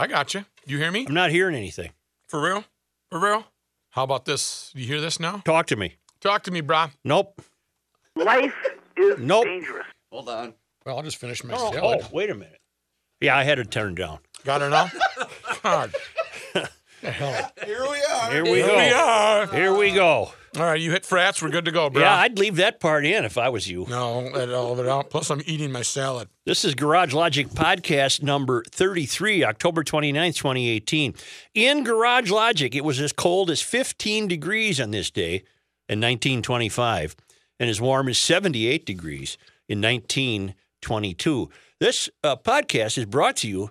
I got you. You hear me? I'm not hearing anything. For real? For real? How about this? You hear this now? Talk to me. Talk to me, brah. Nope. Life is Nope. dangerous. Hold on. Well, I'll just finish my Oh, salad. oh, wait a minute. Yeah, I had it turned down. Got it now? God. Here we are. Here we Here go. we are. Here we go. All right, you hit frats. We're good to go, bro. Yeah, I'd leave that part in if I was you. no, let all of it out. Plus, I'm eating my salad. This is Garage Logic podcast number 33, October 29th, 2018. In Garage Logic, it was as cold as 15 degrees on this day in 1925 and as warm as 78 degrees in 1922. This uh, podcast is brought to you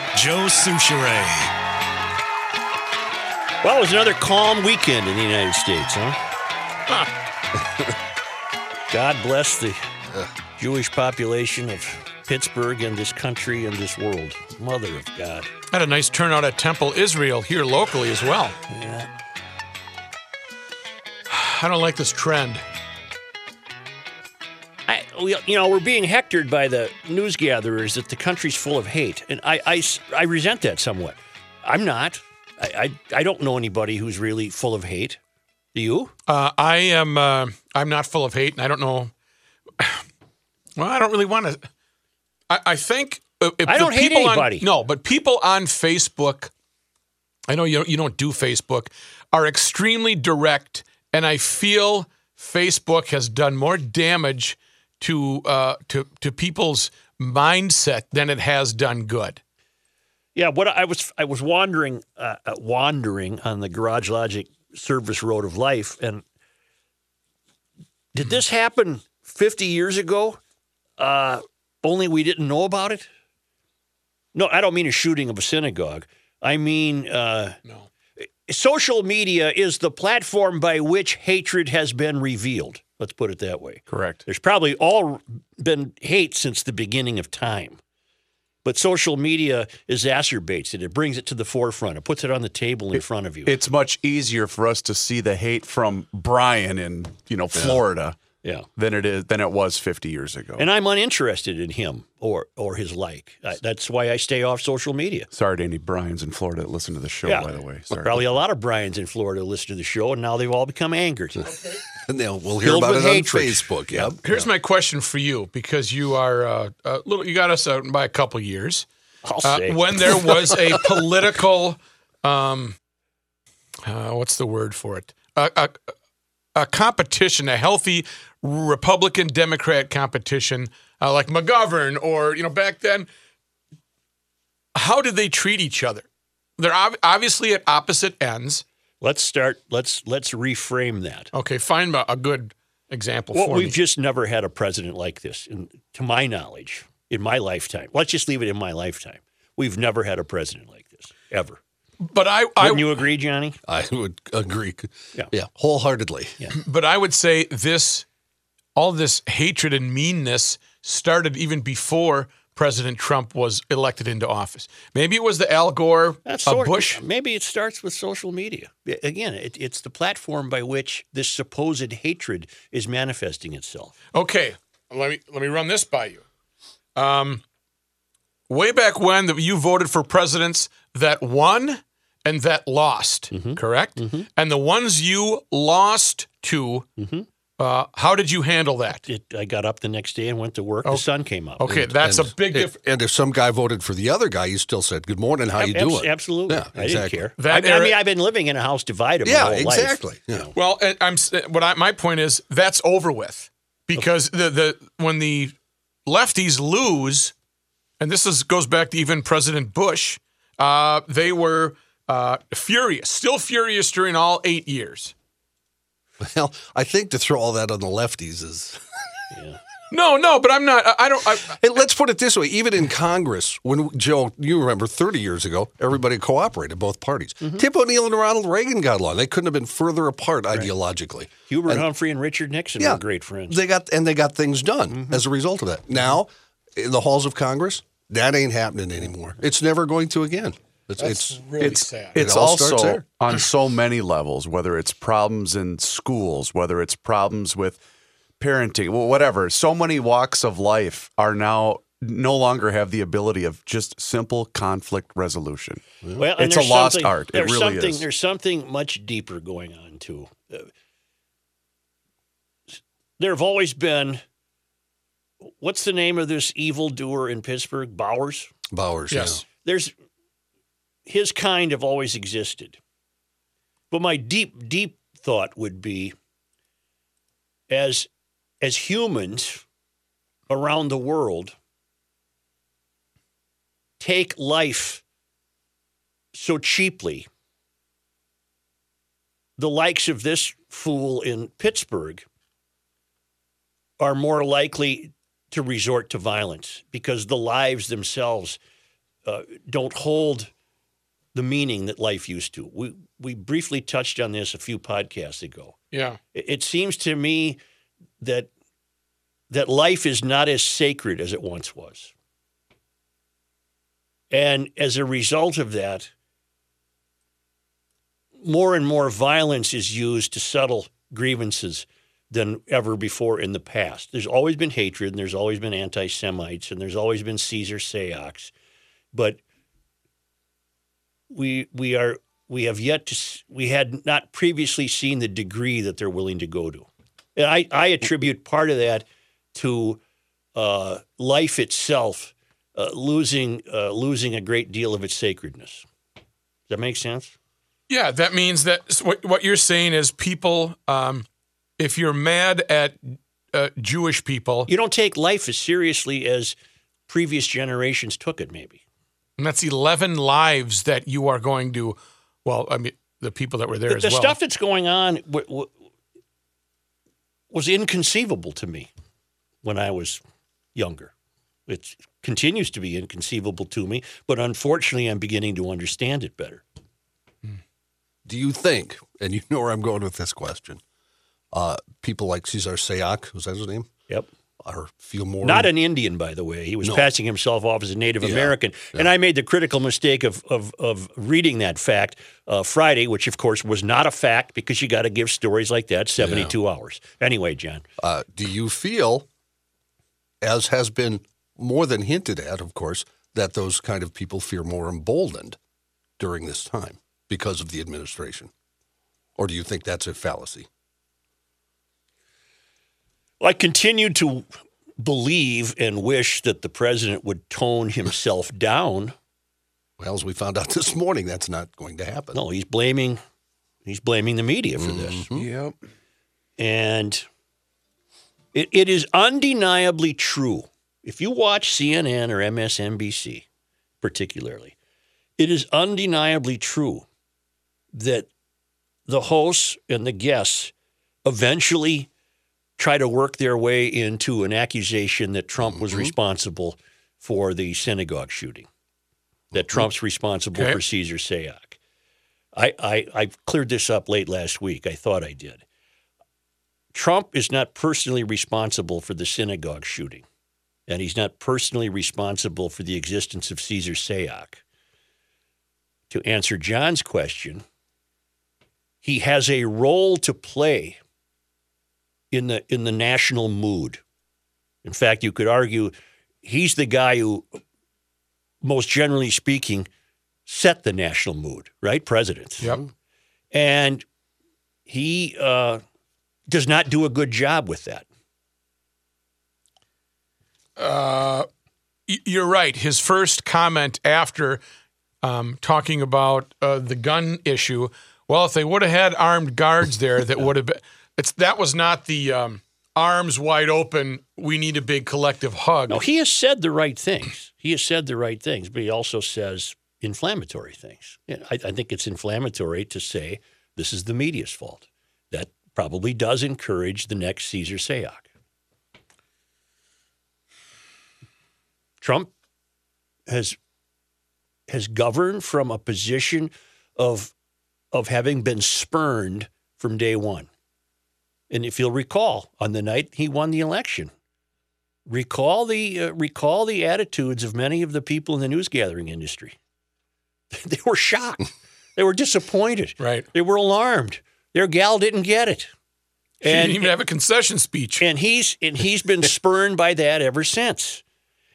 Joe Soucheray. Well, it was another calm weekend in the United States, huh? God bless the Jewish population of Pittsburgh and this country and this world. Mother of God. Had a nice turnout at Temple Israel here locally as well. Yeah. I don't like this trend. We- you know, we're being hectored by the news gatherers that the country's full of hate, and I, I, I resent that somewhat. I'm not. I, I, I don't know anybody who's really full of hate. Do you? Uh, I am. Uh, I'm not full of hate, and I don't know. Well, I don't really want to. I, I think uh, if I don't hate people on- anybody. no, but people on Facebook, I know you don't, you don't do Facebook, are extremely direct, and I feel Facebook has done more damage to uh, to to people's mindset than it has done good. Yeah, what I was I was wandering uh, uh, wandering on the Garage Logic service road of life, and did this happen 50 years ago? Uh, only we didn't know about it. No, I don't mean a shooting of a synagogue. I mean, uh, No. social media is the platform by which hatred has been revealed. Let's put it that way. Correct. There's probably all been hate since the beginning of time. But social media exacerbates it. It brings it to the forefront. It puts it on the table in front of you. It's much easier for us to see the hate from Brian in, you know, Florida yeah. than it is than it was 50 years ago. And I'm uninterested in him or or his like. I, that's why I stay off social media. Sorry to any Brian's in Florida that listen to the show, Yeah. by the way. Sorry. Probably a lot of Brian's in Florida listen to the show, and now they've all become angered. And they'll, we'll hear Filled about with it on hatred. Facebook. Yep. Here's my question for you, because you are uh, a little. You got us out by a couple years. I'll Uh, say. when there was a political, um, uh, what's the word for it? A, a, competition, a healthy Republican Democrat competition, uh, like McGovern or you know back then. How did they treat each other? They're ob- obviously at opposite ends. let's start. Let's let's reframe that. Okay, find a, a good example Well, for we've me. just never had a president like this, in, to my knowledge, in my lifetime. Let's just leave it in my lifetime. We've never had a president like this ever. But I, I Wouldn't you agree, Johnny? I would agree. Yeah. Yeah. Wholeheartedly. but I would say this all this hatred and meanness started even before President Trump was elected into office. Maybe it was the Al Gore, That's sort Bush. Maybe it starts with social media. Again, it, it's the platform by which this supposed hatred is manifesting itself. Okay, let me let me run this by you. Um, way back when the, you voted for presidents that won and that lost, Mm-hmm. correct? And the ones you lost to, Mm-hmm. uh, how did you handle that? It, I got up the next day and went to work. The sun came up. Okay, that's a big difference. And if some guy voted for the other guy, you still said, "Good morning, how you Abs- doing?" Absolutely. Yeah, I exactly. didn't care. That I, I era- mean, I've been living in a house divided my Yeah, whole life. exactly. Yeah. Well, I'm what I, my point is that's over with because the the when the lefties lose, and this is goes back to even President Bush, uh, they were uh, furious, still furious during all eight years. Well, I think to throw all that on the lefties is No, no, but I'm not. I, I don't. I, Hey, let's put it this way: even in Congress, when Joe, you remember, 30 years ago, everybody cooperated, both parties. Mm-hmm. Tip O'Neill and Ronald Reagan got along. They couldn't have been further apart ideologically. Hubert Humphrey and Richard Nixon Yeah. were great friends. They got and they got things done Mm-hmm. as a result of that. Now, in the halls of Congress, that ain't happening anymore. It's never going to again. It's it's really it's sad. it's It all starts also there. on so many levels, whether it's problems in schools, whether it's problems with parenting, well, whatever. So many walks of life are now no longer have the ability of just simple conflict resolution. Well, It's a there's lost something- art. It There's really something, is. There's something much deeper going on too. Uh, there have always been. What's the name of this evildoer in Pittsburgh? Bowers. Bowers. yes. There's his kind have always existed, but my deep, deep thought would be, as as humans around the world take life so cheaply, the likes of this fool in Pittsburgh are more likely to resort to violence because the lives themselves uh, don't hold the meaning that life used to. We we briefly touched on this a few podcasts ago. Yeah. It, it seems to me that that life is not as sacred as it once was. And as a result of that, more and more violence is used to settle grievances than ever before in the past. There's always been hatred, and there's always been anti Semites, and there's always been Cesar Sayocs. But we we are we have yet to we had not previously seen the degree that they're willing to go to. And I, I attribute part of that to uh, life itself uh, losing uh, losing a great deal of its sacredness. Does that make sense? Yeah, that means that what, what you're saying is people, um, if you're mad at uh, Jewish people, You don't take life as seriously as previous generations took it. Maybe and that's 11 lives that you are going to, well, I mean, the people that were there the, as the well. stuff that's going on w- w- was inconceivable to me when I was younger. It continues to be inconceivable to me, but unfortunately, I'm beginning to understand it better. Do you think, and you know where I'm going with this question, uh, people like Cesar Sayoc, was that his name, Yep. Are feel more Not an Indian, by the way. He was No. passing himself off as a Native Yeah, American. And I made the critical mistake of, of, of reading that fact uh, Friday, which of course was not a fact because you got to give stories like that 72 hours. Anyway, John, Uh, do you feel, as has been more than hinted at, of course, that those kind of people feel more emboldened during this time because of the administration? Or do you think that's a fallacy? I continued to believe and wish that the president would tone himself down. Well, as we found out this morning, that's not going to happen. No, he's blaming he's blaming the media for this. Mm-hmm. Yep. And it, it is undeniably true. If you watch CNN or MSNBC, particularly, it is undeniably true that the hosts and the guests eventually try to work their way into an accusation that Trump was mm-hmm. responsible for the synagogue shooting, that mm-hmm. Trump's responsible Okay. for Cesar Sayoc. I, I, I cleared this up late last week. I thought I did. Trump is not personally responsible for the synagogue shooting, and he's not personally responsible for the existence of Cesar Sayoc. To answer John's question, he has a role to play in the in the national mood. In fact, you could argue he's the guy who, most generally speaking, set the national mood, right? Presidents. Yep. And he uh, does not do a good job with that. Uh, you're right. His first comment after um, talking about uh, the gun issue, well, if they would have had armed guards there, that would have been. It's that was not the um, arms wide open. We need a big collective hug. No, he has said the right things. He has said the right things, but he also says inflammatory things. And I, I think it's inflammatory to say this is the media's fault. That probably does encourage the next Cesar Sayoc. Trump has has governed from a position of of having been spurned from day one. And if you'll recall, on the night he won the election, recall the uh, recall the attitudes of many of the people in the news gathering industry. they were shocked. they were disappointed. Right. They were alarmed. Their gal didn't get it. She didn't even have a concession speech. and he's and he's been spurned by that ever since.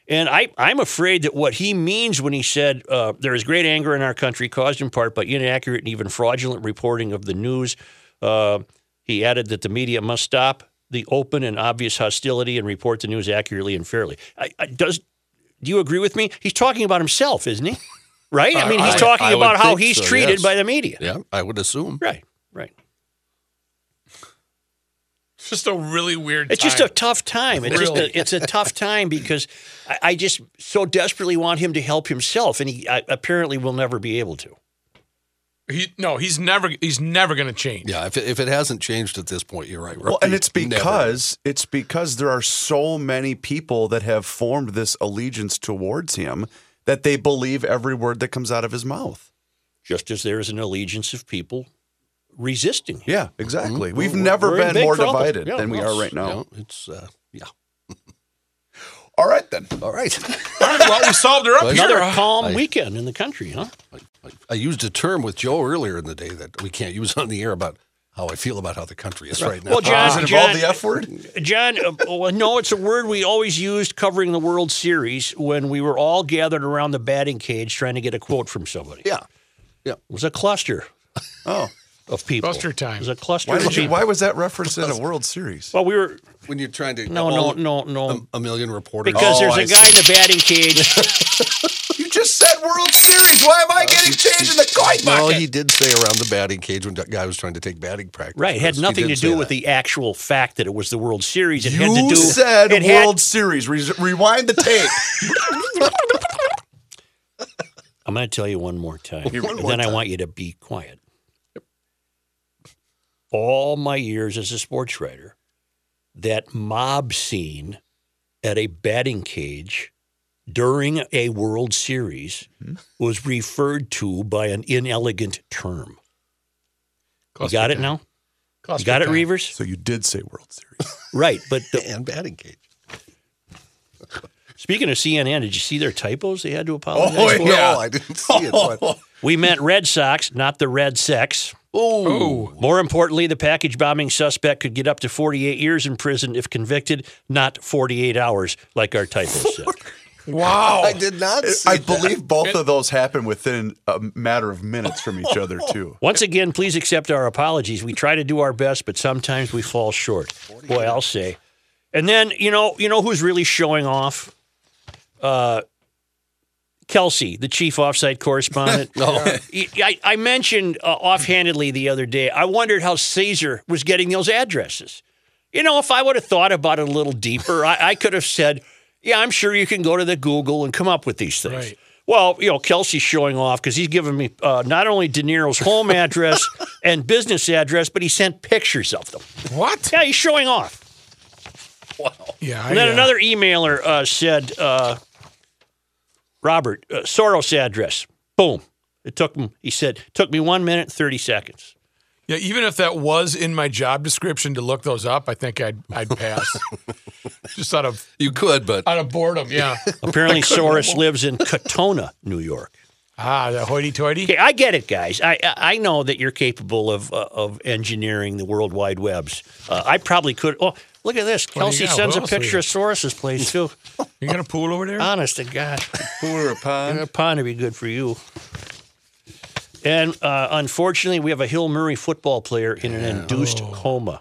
And I, I'm afraid that what he means when he said uh, there is great anger in our country, caused in part by inaccurate and even fraudulent reporting of the news. Uh, he added that the media must stop the open and obvious hostility and report the news accurately and fairly. I, I, does do you agree with me? He's talking about himself, isn't he? Right? I mean, he's talking I would about how he's so, treated yes. by the media. Yeah, I would assume. Right, right. It's just a really weird. It's just a tough time. It's just a, it's a tough time because I, I just so desperately want him to help himself, and he I, apparently will never be able to. He, no, he's never. He's never going to change. Yeah, if it, if it hasn't changed at this point, you're right. Well, and it's Never. because it's because there are so many people that have formed this allegiance towards him that they believe every word that comes out of his mouth. Just as there is an allegiance of people resisting him. Yeah, exactly. Mhm. We've We're- never we're been more trouble. divided Yeah, than we are right now. Yeah, it's uh, yeah. All right then. All right. All right, well, we solved her up Well, here. Another calm I- weekend in the country, huh? I used a term with Joe earlier in the day that we can't use on the air about how I feel about how the country is right now. Well, John, Does it involve John- the F word? John, uh, well, no, it's a word we always used covering the World Series when we were all gathered around the batting cage trying to get a quote from somebody. yeah. It was a cluster Oh, of people. Cluster time. It was a cluster why of did you? Why was that referenced in a World Series? Well, we were When you're trying to no, no, no, no. a, a million reporters. Because Oh, there's a I guy in the batting cage. You just said World Series. Why am I getting changed in the coin no, bucket? he did say around the batting cage when that guy was trying to take batting practice. right, it had nothing to do with that. the actual fact that it was the World Series. It you had to do. said it had- World Series. Re- rewind the tape. I'm going to tell you one more time, One more then I want you to be quiet. All my years as a sports writer, that mob scene at a batting cage during a World Series Hmm? was referred to by an inelegant term. You got it time. now? You Cluster got it, time. Reavers? so you did say World Series. Right, but the, and batting cage. speaking of CNN, did you see their typos they had to apologize Oh, for? yeah. No, I didn't see it. But, We meant Red Sox, not the Red Sex. Oh, More importantly, the package bombing suspect could get up to 48 years in prison if convicted, not 48 hours, like our typos said. wow! I did not see I that. believe both of those happened within a matter of minutes from each other too. Once again, please accept our apologies. We try to do our best, but sometimes we fall short. Boy, I'll say. And then you know, you know who's really showing off? Uh, Kelsey, the chief offsite correspondent. I, I mentioned uh, offhandedly the other day. I wondered how Cesar was getting those addresses. You know, if I would have thought about it a little deeper, I, I could have said, "Yeah, I'm sure you can go to the Google and come up with these things." Right. Well, you know, Kelsey's showing off because he's giving me uh, not only De Niro's home address and business address, but he sent pictures of them. what? Yeah, he's showing off. Well, yeah. I, And then uh, another emailer uh, said, uh, Robert, uh, Soros address. Boom. It took him, he said, took me one minute, 30 seconds. Yeah, even if that was in my job description to look those up, I think I'd I'd pass. Just out of You could, but out of boredom. Yeah. Apparently, Soros lives in Katonah, New York. ah, the hoity-toity. Okay, I get it, guys. I I I know that you're capable of uh, of engineering the World Wide Webs. Uh, I probably could. Oh, look at this. What do you Kelsey sends a What else do picture of Soros's place too. You got a pool over there? Honest to God. pool or a pond. A pond would be good for you. And uh, unfortunately, we have a Hill Murray football player in an induced coma.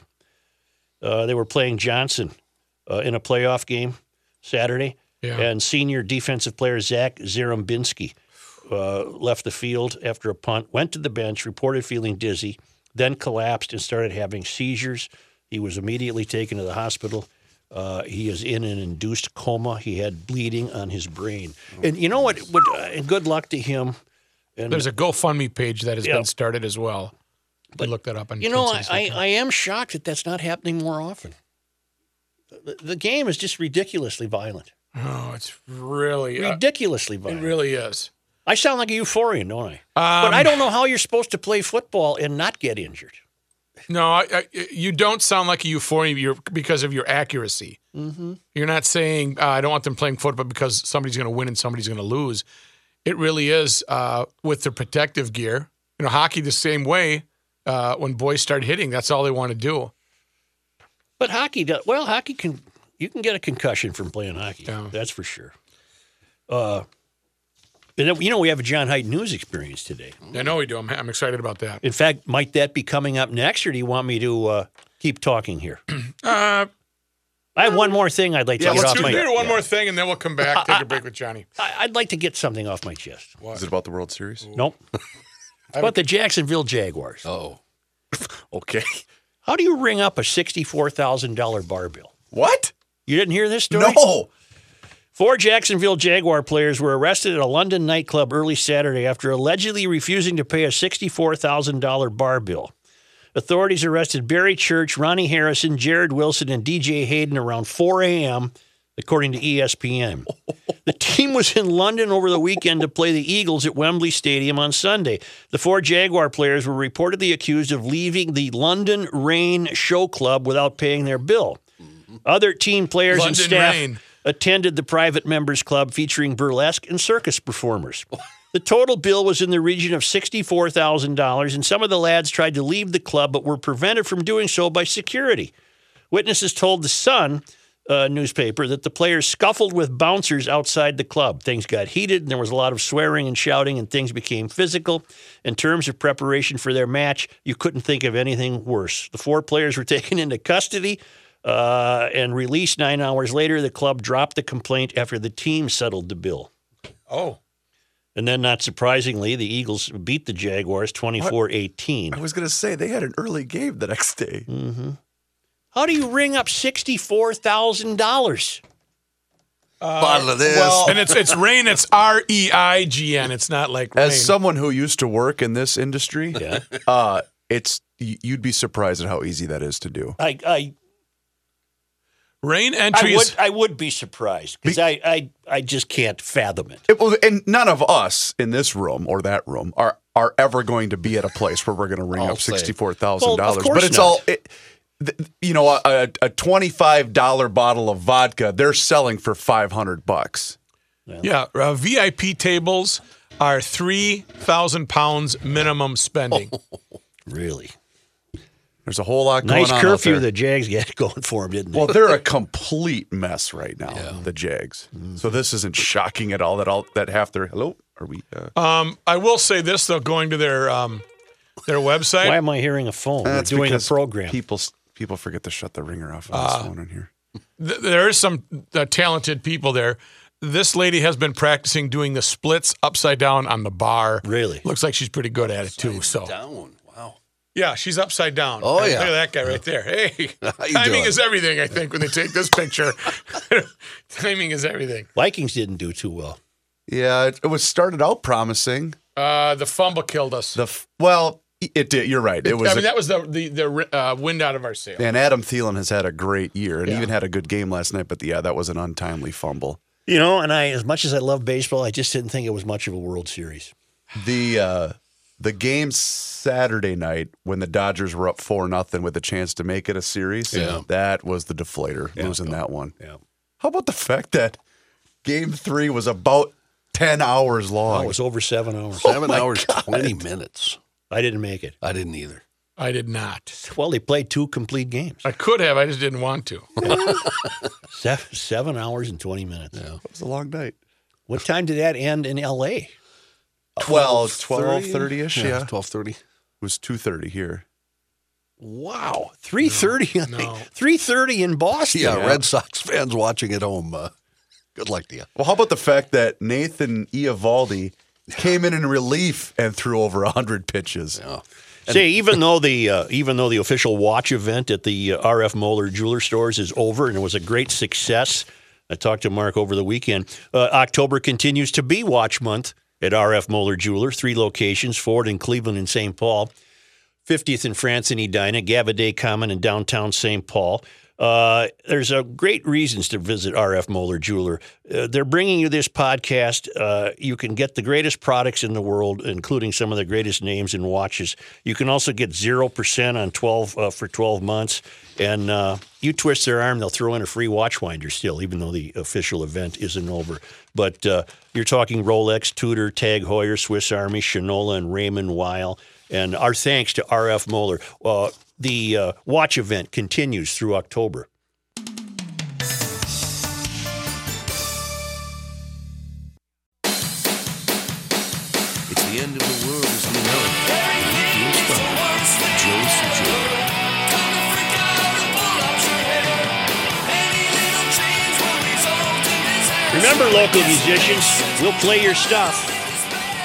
Uh, they were playing Johnson uh, in a playoff game Saturday, Yeah. and senior defensive player Zach Zarambinski uh, left the field after a punt, went to the bench, reported feeling dizzy, then collapsed and started having seizures. He was immediately taken to the hospital. Uh, he is in an induced coma. He had bleeding on his brain. And you know what? what uh, and good luck to him. And There's a GoFundMe page that has Yeah. been started as well. But look that up on you know, I, I. I am shocked that that's not happening more often. The, the game is just ridiculously violent. Oh, it's really uh, Ridiculously it violent. really is. I sound like a euphorian, don't I? but I don't know how you're supposed to play football and not get injured. No, I, I, you don't sound like a euphoria you're, because of your accuracy. Mm-hmm. You're not saying uh, I don't want them playing football because somebody's going to win and somebody's going to lose. It really is uh, with the protective gear. You know, hockey the same way. Uh, when boys start hitting, that's all they want to do. But hockey, does, well, hockey can you can get a concussion from playing hockey. Yeah. That's for sure. Uh, and then, you know, we have a John Height news experience today. I know we do. I'm, I'm excited about that. In fact, might that be coming up next, or do you want me to uh, keep talking here? Uh, I have one more thing I'd like to yeah, get let's off do my. do one more thing, and then we'll come back, take a break with Johnny. I- I'd like to get something off my chest. Is it about the World Series? Nope. It's about the Jacksonville Jaguars. Oh, Okay. How do you ring up a sixty-four thousand dollar bar bill? What? You didn't hear this story? No. Four Jacksonville Jaguar players were arrested at a London nightclub early Saturday after allegedly refusing to pay a $64,000 bar bill. Authorities arrested Barry Church, Ronnie Harrison, Jared Wilson, and DJ Hayden around 4 a.m., according to ESPN. The team was in London over the weekend to play the Eagles at Wembley Stadium on Sunday. The four Jaguar players were reportedly accused of leaving the London Reign Show Club without paying their bill. Other team players and staff Reign. attended the private members club featuring burlesque and circus performers. The total bill was in the region of $64,000, and some of the lads tried to leave the club but were prevented from doing so by security. Witnesses told The Sun uh, newspaper that the players scuffled with bouncers outside the club. Things got heated, and there was a lot of swearing and shouting, and things became physical. In terms of preparation for their match, you couldn't think of anything worse. The four players were taken into custody uh, and released nine hours later. The club dropped the complaint after the team settled the bill. Oh, And then, not surprisingly, the Eagles beat the Jaguars 24 18. I was going to say they had an early game the next day. How do you ring up $64,000? bottle of this. well- and it's it's Reign. It's R E I G N. It's not like rain. As someone who used to work in this industry, Yeah. uh, it's you'd be surprised at how easy that is to do. I, I, rain I, would, I would be surprised because I, I, I just can't fathom it. It- well, and none of us in this room or that room are are ever going to be at a place where we're going to ring I'll up sixty four thousand well, dollars. But it's not. all. It, you know, a, a, a twenty five dollar bottle of vodka they're selling for five hundred bucks. yeah, uh, VIP tables are three thousand pounds minimum spending. Really. There's a whole lot going Nice on. out curfew there. the Jags got going for them, didn't they? Well, they're a complete mess right now, the Jags. So this isn't shocking at all that all that half their hello are we uh, Um, I will say this though, going to their um, their website. Why am I hearing a phone? We're that's doing a because program. People people forget to shut the ringer off on this phone in here. th- there is some uh, talented people there. This lady has been practicing doing the splits upside down on the bar. Really? Looks like she's pretty good at it too. So down. Wow. yeah, she's upside down. Oh, Hey, yeah. look at that guy right there. Hey, timing doing? is everything. I think when they take this picture, timing is everything. Vikings didn't do too well. Yeah, it, it was started out promising. Uh, the fumble killed us. The f- well, it did. You're right. It was. I mean, a- that was the the, the uh, wind out of our sail. and Adam Thielen has had a great year and Yeah. even had a good game last night. But yeah, that was an untimely fumble. You know, and I, as much as I love baseball, I just didn't think it was much of a World Series. The uh, the game Saturday night when the Dodgers were up four nothing with a chance to make it a series. Yeah. that was the deflator losing that one. Yeah. How about the fact that game three was about ten hours Oh, long? it was over seven hours. Seven oh hours, 20 minutes. I didn't make it. I didn't either. I did not. Well, they played two complete games. I could have. I just didn't want to. Seven, seven hours and 20 minutes. Yeah. it was a long night. What time did that end in L.A.? Well, twelve thirty ish. Yeah, it 1230. was two thirty here. Wow, 3.30 No. 3.30 in Boston. Yeah, Red Sox fans watching at home. Uh, good luck to you. Well, how about the fact that Nathan Eovaldi came in in relief and threw over hundred pitches? Yeah. Say, even though the uh, even though the official watch event at the uh, RF Moeller Jeweler stores is over and it was a great success, I talked to Mark over the weekend. Uh, October continues to be Watch Month at RF Moeller Jeweler, three locations: Ford in Cleveland and St. Paul, 50th in France and Edina, Gaviidae Common in downtown St. Paul. Uh, there's a great reasons to visit RF Moeller Jeweler. Uh, they're bringing you this podcast. Uh, you can get the greatest products in the world, including some of the greatest names in watches. You can also get zero percent on twelve uh, for twelve months, and uh, you twist their arm, they'll throw in a free watch winder still, even though the official event isn't over. But uh, you're talking Rolex, Tudor, Tag Heuer, Swiss Army, Shinola, and Raymond Weil. And our thanks to RF Moeller. Uh, the uh, watch event continues through October. Local musicians, we'll play your stuff.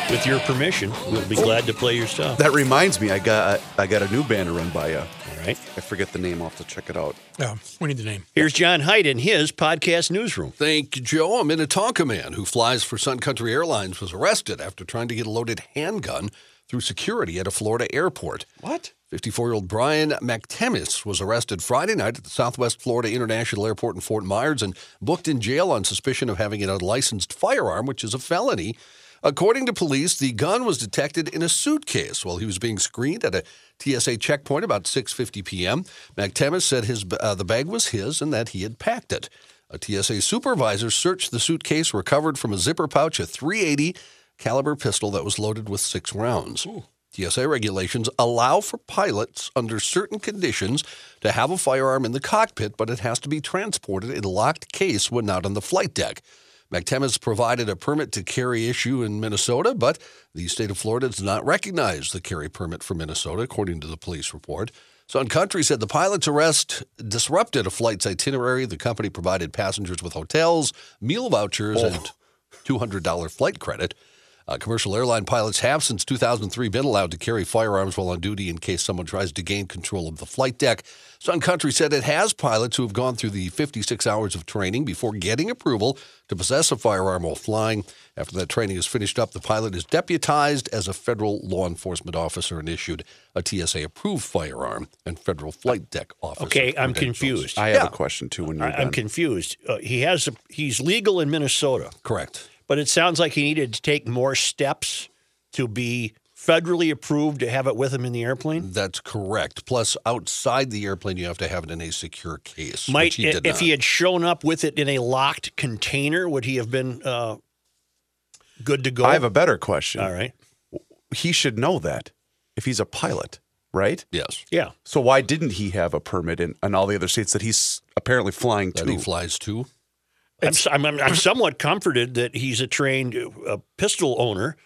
With your permission, we'll be glad to play your stuff. That reminds me, I got I got a new band to run by you. All right. I forget the name. I'll have to check it out. Yeah, we need the name. Here's John Height in his podcast newsroom. Thank you, Joe. A Minnetonka man who flies for Sun Country Airlines was arrested after trying to get a loaded handgun through security at a Florida airport. What? 54 year old Brian McTemis was arrested Friday night at the Southwest Florida International Airport in Fort Myers and booked in jail on suspicion of having an unlicensed firearm, which is a felony. According to police, the gun was detected in a suitcase while he was being screened at a TSA checkpoint about 6:50 p.m. McTemis said his uh, the bag was his and that he had packed it. A TSA supervisor searched the suitcase, recovered from a zipper pouch a 380 caliber pistol that was loaded with six rounds. TSA regulations allow for pilots under certain conditions to have a firearm in the cockpit, but it has to be transported in a locked case when not on the flight deck. McTemis provided a permit to carry issue in Minnesota, but the state of Florida does not recognize the carry permit for Minnesota, according to the police report. Sun Country said the pilot's arrest disrupted a flight's itinerary. The company provided passengers with hotels, meal vouchers, oh. and $200 flight credit. Uh, commercial airline pilots have since 2003 been allowed to carry firearms while on duty in case someone tries to gain control of the flight deck. Sun Country said it has pilots who have gone through the 56 hours of training before getting approval to possess a firearm while flying. After that training is finished up, the pilot is deputized as a federal law enforcement officer and issued a TSA approved firearm and federal flight deck officer. Okay, I'm confused. I have Yeah. a question too. When you're I, I'm done. confused. Uh, he has a, he's legal in Minnesota, Correct. But it sounds like he needed to take more steps to be federally approved to have it with him in the airplane. That's correct. Plus, outside the airplane, you have to have it in a secure case. Might which he did if not. he had shown up with it in a locked container, would he have been uh, good to go? I have a better question. All right. He should know that if he's a pilot, right? yes, Yeah. So why didn't he have a permit in, in all the other states that he's apparently flying that to? he flies to. I'm, s- I'm, I'm, I'm somewhat comforted that he's a trained uh, pistol owner.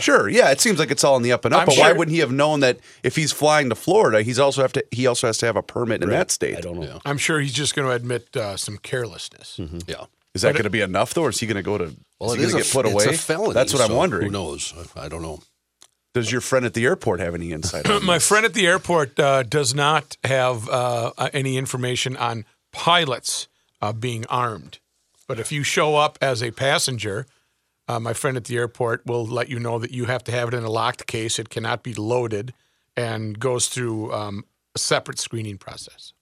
Sure, yeah, it seems like it's all in the up and up. I'm but why wouldn't he have known that if he's flying to Florida, he's also have to he also has to have a permit in that state? I don't know. Yeah. I'm sure he's just going to admit uh, some carelessness. Yeah. Is that going to be enough though, or is he going to go to? Well, is it he going a, to get put it's away? a felony. That's what I'm wondering. Who knows? I, I don't know. Does your friend at the airport have any insight? on My this? friend at the airport uh, does not have uh, uh, any information on pilots uh, being armed. But if you show up as a passenger, uh, my friend at the airport will let you know that you have to have it in a locked case. It cannot be loaded and goes through um, a separate screening process.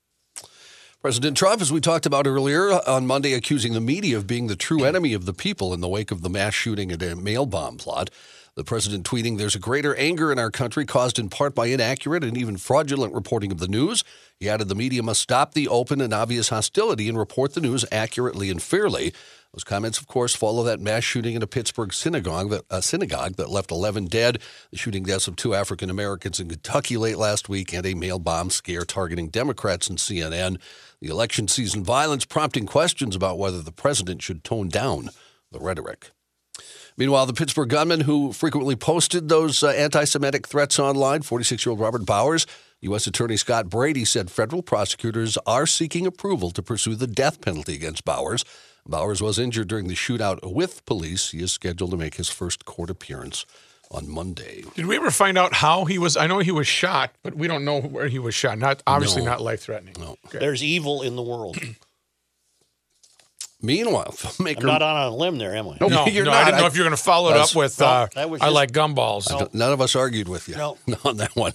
President Trump, as we talked about earlier on Monday, accusing the media of being the true enemy of the people in the wake of the mass shooting at a mail bomb plot. The president tweeting, There's a greater anger in our country caused in part by inaccurate and even fraudulent reporting of the news. He added, The media must stop the open and obvious hostility and report the news accurately and fairly. Those comments, of course, follow that mass shooting in a Pittsburgh synagogue that, synagogue that left 11 dead, the shooting deaths of two African Americans in Kentucky late last week, and a mail bomb scare targeting Democrats and CNN. The election season violence prompting questions about whether the president should tone down the rhetoric. Meanwhile, the Pittsburgh gunman who frequently posted those uh, anti Semitic threats online, 46 year old Robert Bowers, U.S. Attorney Scott Brady said federal prosecutors are seeking approval to pursue the death penalty against Bowers. Bowers was injured during the shootout with police. He is scheduled to make his first court appearance on Monday. Did we ever find out how he was? I know he was shot, but we don't know where he was shot. Not obviously No. not life threatening. No. There's evil in the world. Meanwhile, filmmaker I'm not on a limb there, am I? No, You're no, not. I didn't know I- if you were going to follow it up with no, uh, that I just- like gumballs. None of us argued with you No. on that one.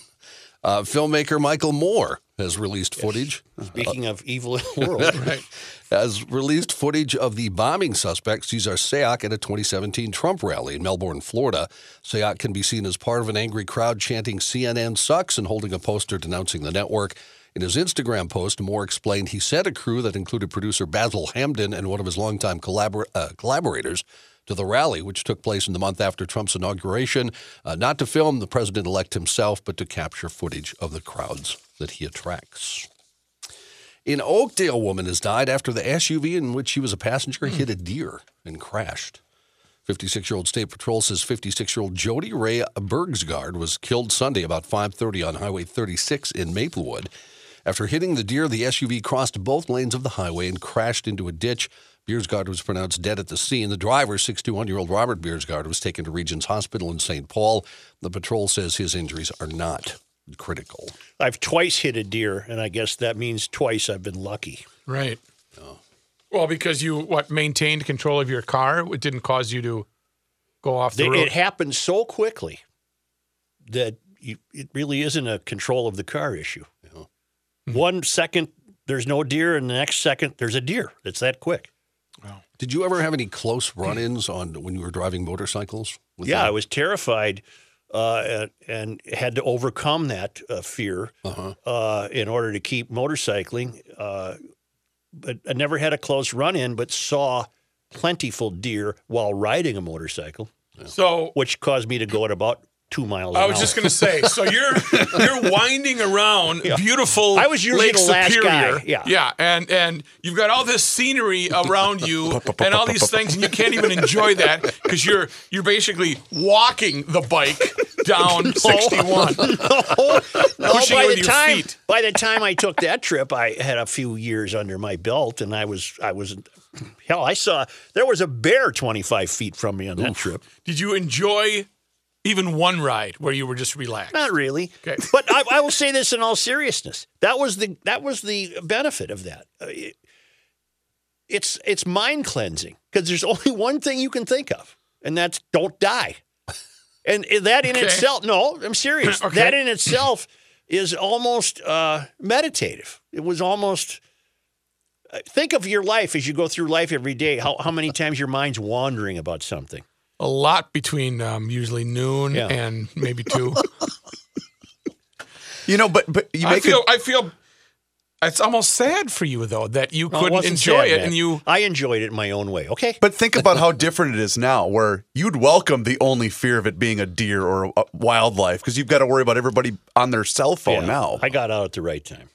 Uh, filmmaker Michael Moore has released footage. Speaking of evil in the world, Right. Has released footage of the bombing suspect Cesar Sayoc at a 2017 Trump rally in Melbourne, Florida. Sayoc can be seen as part of an angry crowd chanting CNN sucks and holding a poster denouncing the network. In his Instagram post, Moore explained he sent a crew that included producer Basil Hamden and one of his longtime collabor- uh, collaborators to the rally, which took place in the month after Trump's inauguration, uh, not to film the president elect himself, but to capture footage of the crowds that he attracts. In Oakdale, a woman has died after the SUV in which she was a passenger hit a deer and crashed. 56 year old State Patrol says 56 year old Jody Ray Bergsgaard was killed Sunday about 5:30 on Highway 36 in Maplewood. After hitting the deer, the SUV crossed both lanes of the highway and crashed into a ditch. Beersgard was pronounced dead at the scene. The driver, 61 year old Robert Beersgard, was taken to Regions Hospital in St. Paul. The patrol says his injuries are not critical. I've twice hit a deer, and I guess that means twice I've been lucky. Right. Oh. Well, because you what maintained control of your car, it didn't cause you to go off the They- road. it happened so quickly that you, it really isn't a control of the car issue. One second there's no deer, and the next second there's a deer. It's that quick. Did you ever have any close run ins on when you were driving motorcycles? with yeah, them? I was terrified uh, and, and had to overcome that uh, fear Uh-huh. uh, in order to keep motorcycling. Uh, but I never had a close run in, but saw plentiful deer while riding a motorcycle, so which caused me to go at about two miles. I was hour. just going to say, so you're you're winding around beautiful. I was usually Lake the last Superior, guy, yeah. yeah, and and you've got all this scenery around you and all these things, and you can't even enjoy that because you're you're basically walking the bike down 61. No, pushing by the time, feet. By the time I took that trip, I had a few years under my belt, and I was, I was, hell, I saw there was a bear 25 feet from me on that trip. Did you enjoy even one ride where you were just relaxed? Not really, Okay. but I, I will say this in all seriousness: that was the that was the benefit of that. Uh, it- it's it's mind cleansing because there's only one thing you can think of, and that's don't die. And that in Okay. itself, no, I'm serious. Okay. That in itself is almost uh, meditative. It was almost. uh, Think of your life as you go through life every day. How, how many times your mind's wandering about something? A lot between um, usually noon Yeah. and maybe two. You know, but but you I make feel it. I feel it's almost sad for you though that you Well, it couldn't wasn't enjoy sad, it man. and you I enjoyed it in my own way. Okay. But think about how different it is now, where you'd welcome the only fear of it being a deer or a wildlife because you've got to worry about everybody on their cell phone Yeah, now. I got out at the right time.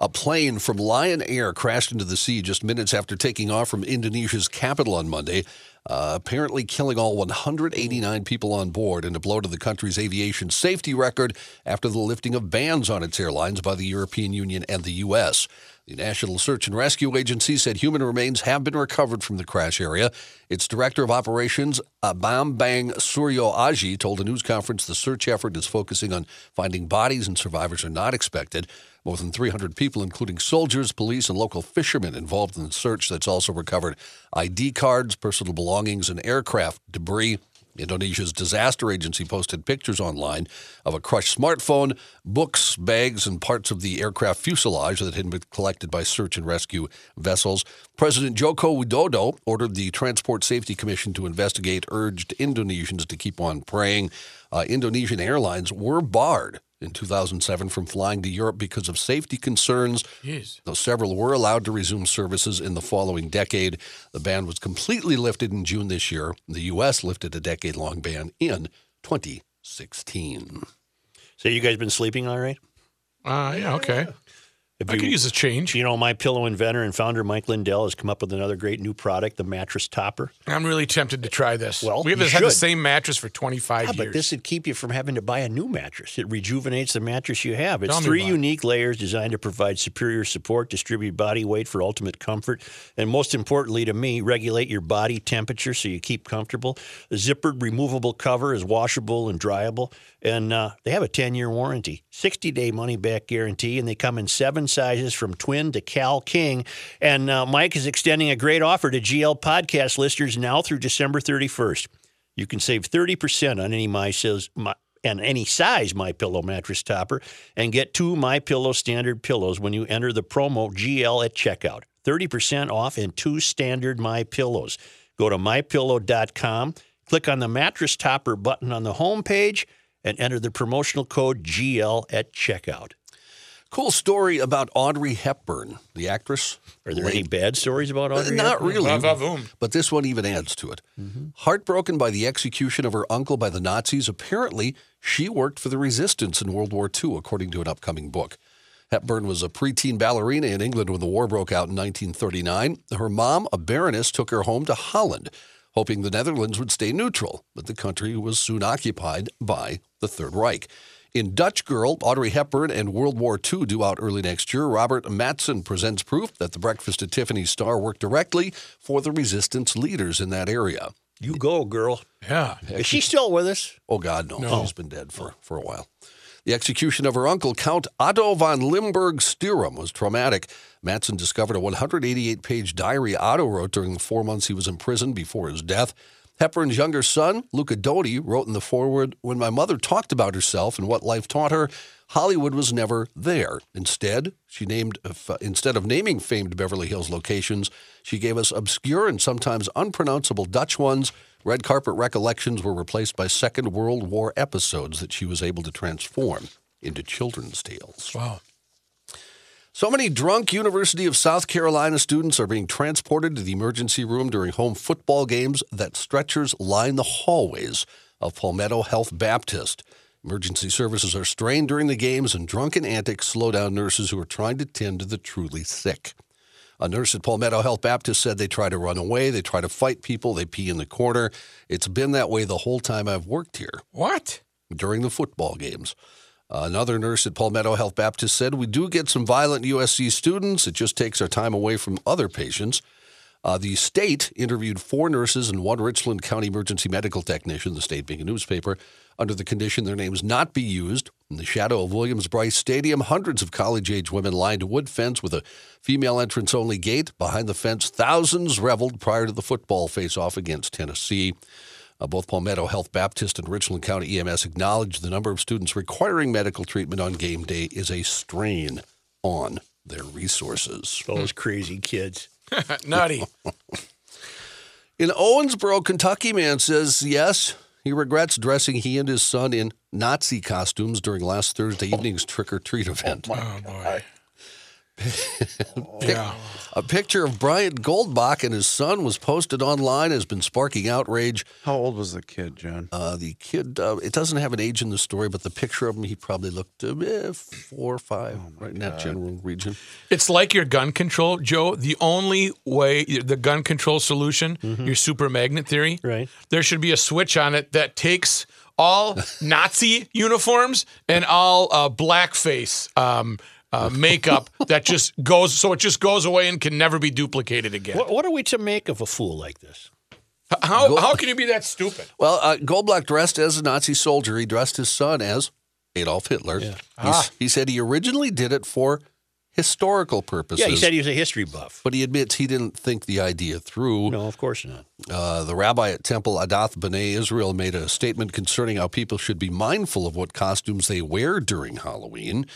A plane from Lion Air crashed into the sea just minutes after taking off from Indonesia's capital on Monday, uh, apparently killing all 189 people on board and a blow to the country's aviation safety record after the lifting of bans on its airlines by the European Union and the U.S. The National Search and Rescue Agency said human remains have been recovered from the crash area. Its director of operations, Bambang Suryo Aji, told a news conference the search effort is focusing on finding bodies and survivors are not expected. More than 300 people, including soldiers, police, and local fishermen, involved in the search that's also recovered ID cards, personal belongings, and aircraft debris. Indonesia's disaster agency posted pictures online of a crushed smartphone, books, bags, and parts of the aircraft fuselage that had been collected by search and rescue vessels. President Joko Widodo ordered the Transport Safety Commission to investigate, urged Indonesians to keep on praying. Uh, Indonesian airlines were barred in 2007 from flying to Europe because of safety concerns. Jeez. Though several were allowed to resume services in the following decade, the ban was completely lifted in June this year. The U.S. lifted a decade long ban in 2016. So you guys been sleeping all right? Uh, yeah, okay. Have I you- could use a change. You know, my pillow inventor and founder Mike Lindell has come up with another great new product, the mattress topper. I'm really tempted to try this. Well, we have had the same mattress for 25 Yeah, years. but this would keep you from having to buy a new mattress. It rejuvenates the mattress you have. It's Tell three unique layers designed to provide superior support, distribute body weight for ultimate comfort, and most importantly to me, regulate your body temperature so you keep comfortable. The zippered removable cover is washable and dryable, and uh, they have a 10 year warranty, 60 day money back guarantee, and they come in seven sizes from twin to Cal King. And uh, Mike is extending a great offer to GL podcast listeners now through December 31st. You can save 30% on any My Says, My, and any size My Pillow mattress topper and get two My Pillow standard pillows when you enter the promo GL at checkout. 30% off and two standard My Pillows. Go to mypillow.com, click on the mattress topper button on the homepage and enter the promotional code GL at checkout. Cool story about Audrey Hepburn, the actress. Are there any bad stories about Audrey? Not Hepburn? really. Va-va-voom. But this one even adds to it. Heartbroken by the execution of her uncle by the Nazis, apparently she worked for the resistance in World War II, according to an upcoming book. Hepburn was a preteen ballerina in England when the war broke out in 1939. Her mom, a baroness, took her home to Holland, hoping the Netherlands would stay neutral, but the country was soon occupied by the Third Reich. In Dutch Girl, Audrey Hepburn and World War II due out early next year, Robert Matzen presents proof that the Breakfast at Tiffany's star worked directly for the resistance leaders in that area. You go, girl. Yeah. Is she still with us? Oh, God, no. She's been dead for, for a while. The execution of her uncle, Count Otto von Limburg Stirum, was traumatic. Matzen discovered a 188 page diary Otto wrote during the four months he was in prison before his death. Hepburn's younger son, Luca Dotti, wrote in the foreword When my mother talked about herself and what life taught her, Hollywood was never there. Instead, she named uh, instead of naming famed Beverly Hills locations, she gave us obscure and sometimes unpronounceable Dutch ones. Red carpet recollections were replaced by Second World War episodes that she was able to transform into children's tales. Wow. So many drunk University of South Carolina students are being transported to the emergency room during home football games that stretchers line the hallways of Palmetto Health Baptist. Emergency services are strained during the games, and drunken antics slow down nurses who are trying to tend to the truly sick. A nurse at Palmetto Health Baptist said they try to run away, they try to fight people, they pee in the corner. It's been that way the whole time I've worked here What? during the football games. Another nurse at Palmetto Health Baptist said, We do get some violent USC students. It just takes our time away from other patients. Uh, the state interviewed four nurses and one Richland County emergency medical technician, the state being a newspaper, under the condition their names not be used. In the shadow of Williams Brice Stadium, hundreds of college age women lined a wood fence with a female entrance only gate. Behind the fence, thousands reveled prior to the football face off against Tennessee. Uh, both Palmetto Health Baptist and Richland County EMS acknowledge the number of students requiring medical treatment on game day is a strain on their resources. Those crazy kids. Nutty. In Owensboro, Kentucky, man says yes, he regrets dressing he and his son in Nazi costumes during last Thursday evening's trick or treat event. Oh boy. yeah. A picture of Bryant Goldbach and his son was posted online, has been sparking outrage. How old was the kid, John? Uh, the kid, uh, it doesn't have an age in the story, but the picture of him, he probably looked uh, four or five, right in that general region. It's like your gun control, Joe. The only way, the gun control solution, your super magnet theory, Right. there should be a switch on it that takes all Nazi uniforms and all uh, blackface um, uh, makeup that just goes, so it just goes away and can never be duplicated again. What, what are we to make of a fool like this? How, how can you be that stupid? Well, uh, Goldbach dressed as a Nazi soldier. He dressed his son as Adolf Hitler. He's- Ah. He said he originally did it for historical purposes. Yeah, he said he was a history buff. but he admits he didn't think the idea through. No, of course not. Uh, the rabbi at Temple Adath B'nai Israel made a statement concerning how people should be mindful of what costumes they wear during Halloween.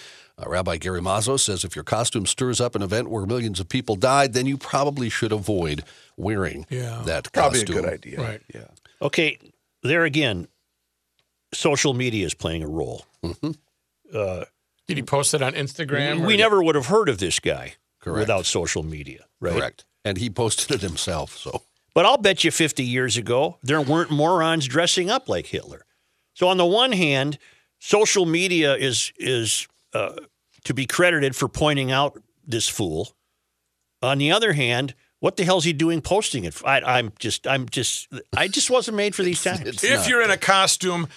Uh, rabbi Gary Mazzo says if your costume stirs up an event where millions of people died, then you probably should avoid wearing Yeah. that Probably costume. a good idea. Right. Yeah. Okay, there again, social media is playing a role. Did he post it on Instagram? we or- never would have heard of this guy Correct. without social media, right? Correct. And he posted it himself. So But I'll bet you 50 years ago, there weren't morons dressing up like Hitler. So on the one hand, social media is is uh, to be credited for pointing out this fool. On the other hand, what the hell's he doing posting it? I, I'm just, I'm just, I just wasn't made for these times. if you're in a costume,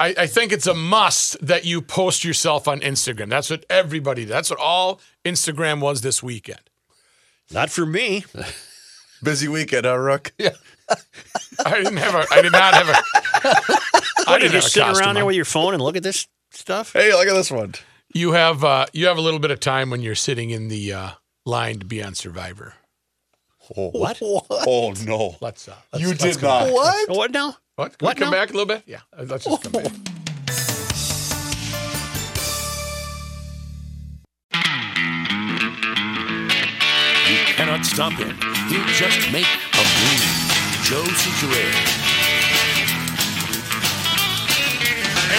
I, I think it's a must that you post yourself on Instagram. That's what everybody. That's what all Instagram was this weekend. Not for me. Busy weekend, huh, Rook? Yeah. I didn't have a. I did not have a. I What, you didn't have just a sit costume around there with your phone and look at this stuff? Hey, look at this one. You have uh, you have a little bit of time when you're sitting in the uh, line to be on Survivor. Oh, what? what? Oh no! Let's. Uh, let's you let's did not. Back. What? What now? What? Can what? come now? back a little bit. Yeah. Let's just come back. You cannot stop him. You just make a move. Joe Soucheray.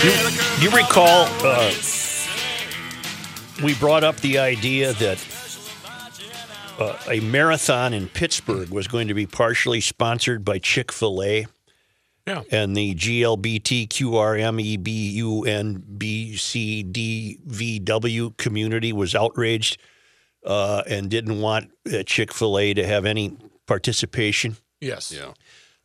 You, you recall uh, we brought up the idea that uh, a marathon in Pittsburgh was going to be partially sponsored by Chick fil A. Yeah. And the GLBTQRMEBUNBCDVW community was outraged uh, and didn't want uh, Chick fil A to have any participation Yes. Yeah.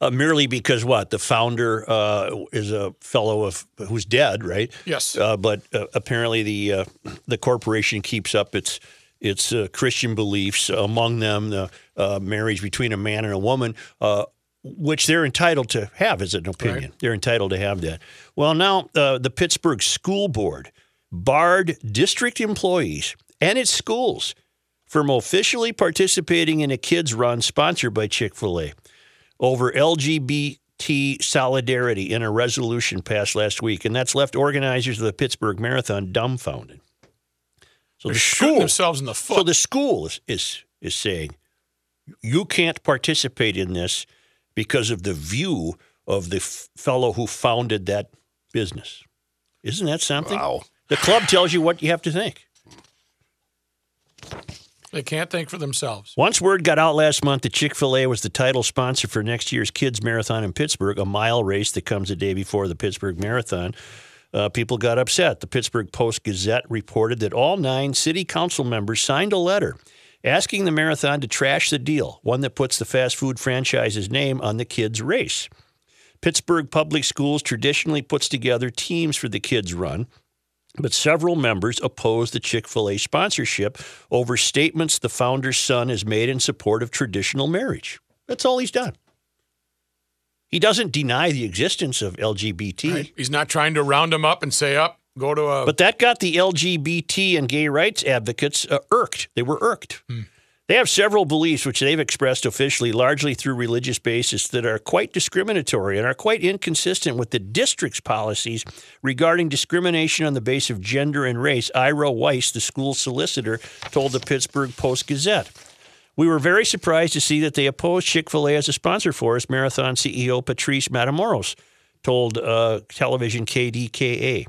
Uh, merely because what the founder uh, is a fellow of who's dead, right? Yes. Uh, but uh, apparently the uh, the corporation keeps up its its uh, Christian beliefs, among them the uh, marriage between a man and a woman, uh, which they're entitled to have as an opinion. Right. They're entitled to have that. Well, now uh, the Pittsburgh School Board barred district employees and its schools from officially participating in a kids run sponsored by Chick fil A over LGBT solidarity in a resolution passed last week. And that's left organizers of the Pittsburgh Marathon dumbfounded. So They're the school, themselves in the foot. so the school is, is, is saying you can't participate in this because of the view of the f- fellow who founded that business. Isn't that something? Wow. The club tells you what you have to think. They can't think for themselves. Once word got out last month that Chick fil A was the title sponsor for next year's Kids Marathon in Pittsburgh, a mile race that comes a day before the Pittsburgh Marathon, uh, people got upset. The Pittsburgh Post Gazette reported that all nine city council members signed a letter asking the marathon to trash the deal, one that puts the fast food franchise's name on the kids' race. Pittsburgh Public Schools traditionally puts together teams for the kids' run, but several members opposed the Chick fil A sponsorship over statements the founder's son has made in support of traditional marriage. That's all he's done. He doesn't deny the existence of LGBT, Right? He's not trying to round them up and say, up, go to a. but that got the LGBT and gay rights advocates uh, irked. They were irked. They have several beliefs which they've expressed officially, largely through religious basis, that are quite discriminatory and are quite inconsistent with the district's policies regarding discrimination on the basis of gender and race. Ira Weiss, the school solicitor, told the Pittsburgh Post Gazette. We were very surprised to see that they opposed Chick fil A as a sponsor for us, Marathon CEO Patrice Matamoros told uh, television KDKA.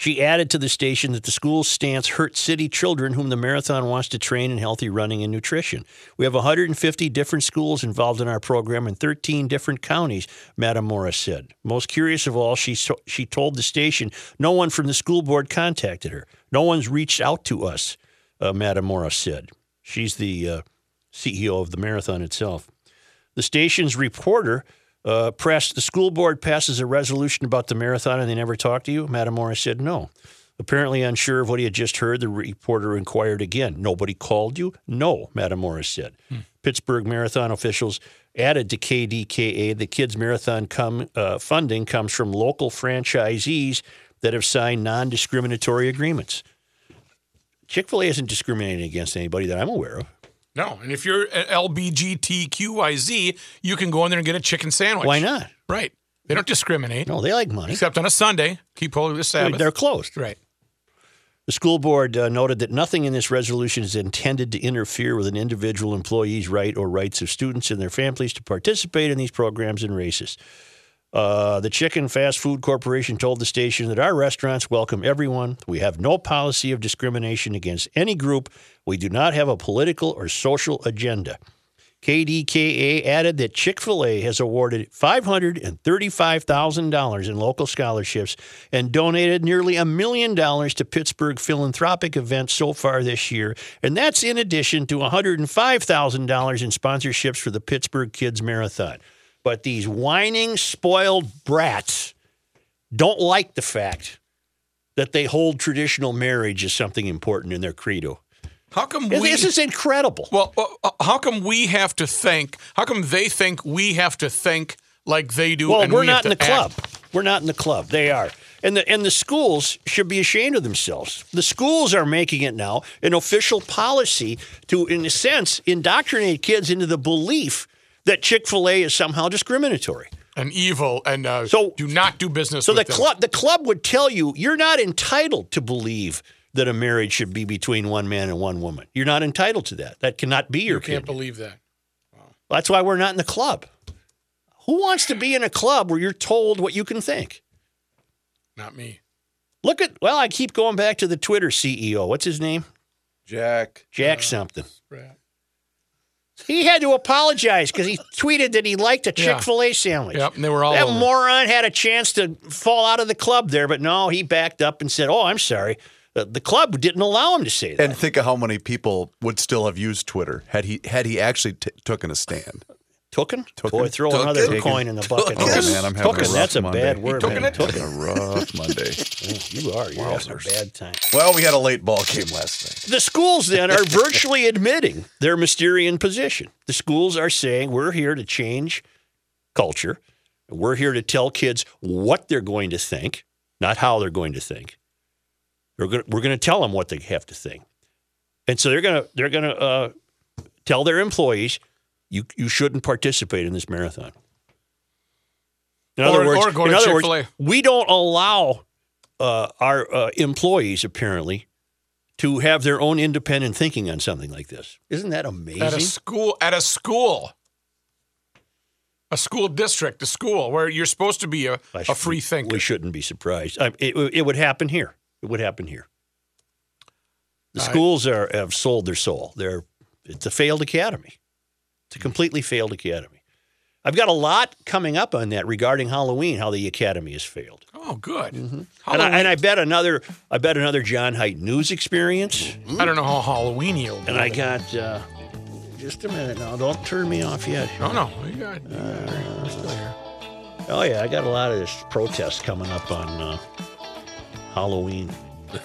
She added to the station that the school's stance hurts city children whom the marathon wants to train in healthy running and nutrition. We have 150 different schools involved in our program in 13 different counties, Matamoros said. Most curious of all, she, so- she told the station no one from the school board contacted her. No one's reached out to us, uh, Matamoros said. She's the uh, CEO of the marathon itself. The station's reporter uh, pressed the school board passes a resolution about the marathon and they never talked to you. Matamoros said no. Apparently unsure of what he had just heard, the reporter inquired again. Nobody called you? No, Matamoros said. Pittsburgh Marathon officials added to KDKA the kids' marathon come, uh, funding comes from local franchisees that have signed non discriminatory agreements. Chick fil A isn't discriminating against anybody that I'm aware of. No. And if you're an LBGTQYZ, you can go in there and get a chicken sandwich. Why not? Right. They don't discriminate. No, they like money. Except on a Sunday. Keep holy the Sabbath. They're closed. right. The school board uh, noted that nothing in this resolution is intended to interfere with an individual employee's right or rights of students and their families to participate in these programs and races. Uh, the Chicken Fast Food Corporation told the station that our restaurants welcome everyone. We have no policy of discrimination against any group. We do not have a political or social agenda. KDKA added that Chick fil A has awarded $535,000 in local scholarships and donated nearly a million dollars to Pittsburgh philanthropic events so far this year. And that's in addition to $105,000 in sponsorships for the Pittsburgh Kids Marathon. But these whining, spoiled brats don't like the fact that they hold traditional marriage as something important in their credo. How come we. This is incredible. Well, uh, how come we have to think? How come they think we have to think like they do? Well, and we're we not in the to club. We're not in the club. They are. And the and the schools should be ashamed of themselves. The schools are making it now an official policy to, in a sense, indoctrinate kids into the belief that Chick Fil A is somehow discriminatory. and evil, and uh, So- do not do business. So the with them. club the club would tell you you're not entitled to believe that a marriage should be between one man and one woman. You're not entitled to that. That cannot be your You can't opinion. believe that. Wow. That's why we're not in the club. Who wants to be in a club where you're told what you can think? Not me. Look at, well, I keep going back to the Twitter CEO. What's his name? Jack. Jack something. Brad. He had to apologize because he tweeted that he liked a Chick fil A sandwich. Yep, and they were all That over. moron had a chance to fall out of the club there, but no, he backed up and said, Oh, I'm sorry. The, the club didn't allow him to say that. And think of how many people would still have used Twitter had he had he actually t- taken a stand. Tooken? Tooken. Boy, throw Tooken. another Taken. coin in the bucket. Oh man, I'm having a Tooken, rough that's a Monday. bad word. tooken man. it? Tooken. A rough Monday. You are. You're having a bad time. Well, we had a late ball game last night. The schools then are virtually admitting their Mysterian position. The schools are saying we're here to change culture. We're here to tell kids what they're going to think, not how they're going to think. We're going we're going to tell them what they have to think, and so they're going to they're going to uh, tell their employees you you shouldn't participate in this marathon. In Or- other words, or in other words, we don't allow uh, our uh, employees apparently to have their own independent thinking on something like this. Isn't that amazing? At a school, at a school, a school district, a school where you're supposed to be a, should- free thinker. We shouldn't be surprised. I, it, it would happen here. It would happen here. The schools are have sold their soul. They're it's a failed academy. It's a completely failed academy. I've got a lot coming up on that regarding Halloween, how the academy has failed. Oh, good. And I, and I bet another I bet another John Height news experience. I don't know how Halloweeny will be. And I got uh, just a minute now. Don't turn me off yet. No, no. You got, still here. Oh yeah, I got a lot of this protest coming up on uh, Halloween.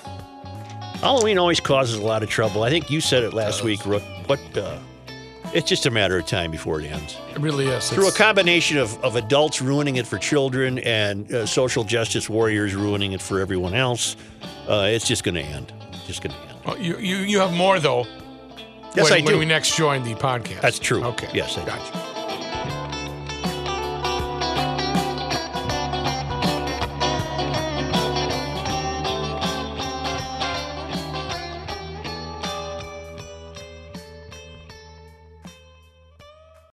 Halloween always causes a lot of trouble. I think you said it last week, Rook. What? Uh, it's just a matter of time before it ends. It really is. Through a combination of, of adults ruining it for children and uh, social justice warriors ruining it for everyone else, uh, it's just going to end. Just going to end. Well, you, you, you have more, though. Yes, when, I when we next join the podcast. That's true. Okay. Yes, I do. Gotcha.